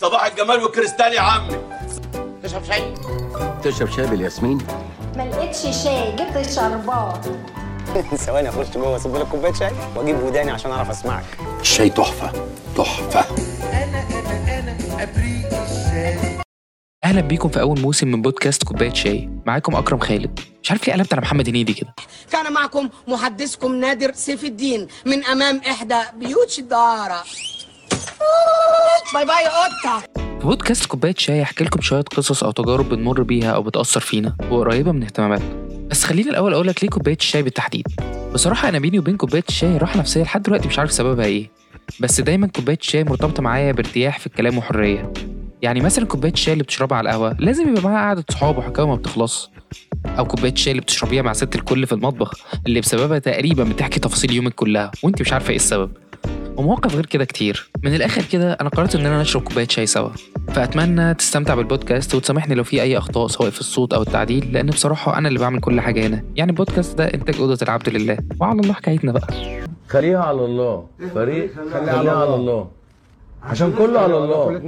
صباح الجمال والكريستال يا عمي تشرب شاي؟ تشرب شاي بالياسمين؟ ما لقيتش شاي جبت الشربات. ثواني أخش جوه اصب لك كوباية شاي وأجيب وداني عشان أعرف أسمعك. الشاي تحفة تحفة. أهلا بيكم في أول موسم من بودكاست كوباية شاي. معاكم أكرم خالد. مش عارف ليه قلبت على محمد هنيدي كده. كان معكم محدثكم نادر سيف الدين من أمام إحدى بيوت الدارة bye bye يا قطة. بودكاست كوباية شاي احكي لكم شوية قصص أو تجارب بنمر بيها أو بتأثر فينا وقريبة من اهتماماتنا. بس خليني الأول أقول لك ليه كوباية الشاي بالتحديد. بصراحة أنا بيني وبين كوباية الشاي راحة نفسية لحد دلوقتي مش عارف سببها إيه. بس دايما كوباية الشاي مرتبطة معايا بارتياح في الكلام وحرية. يعني مثلا كوباية الشاي اللي بتشربها على القهوة لازم يبقى معاها قعدة صحاب وحكاوي ما بتخلص. أو كوباية الشاي اللي بتشربيها مع ست الكل في المطبخ اللي بسببها تقريبا بتحكي تفاصيل يومك كلها وأنت مش عارفة إيه السبب. ومواقف غير كده كتير. من الآخر كده أنا قررت إننا نشرب كوباية شاي سوا. فأتمنى تستمتع بالبودكاست وتسامحني لو في أي أخطاء سواء في الصوت أو التعديل لأن بصراحة أنا اللي بعمل كل حاجة هنا. يعني البودكاست ده إنتاج أوضة العبد لله. وعلى الله حكايتنا بقى. خليها على الله. فريق خليها على الله. عشان كله على الله.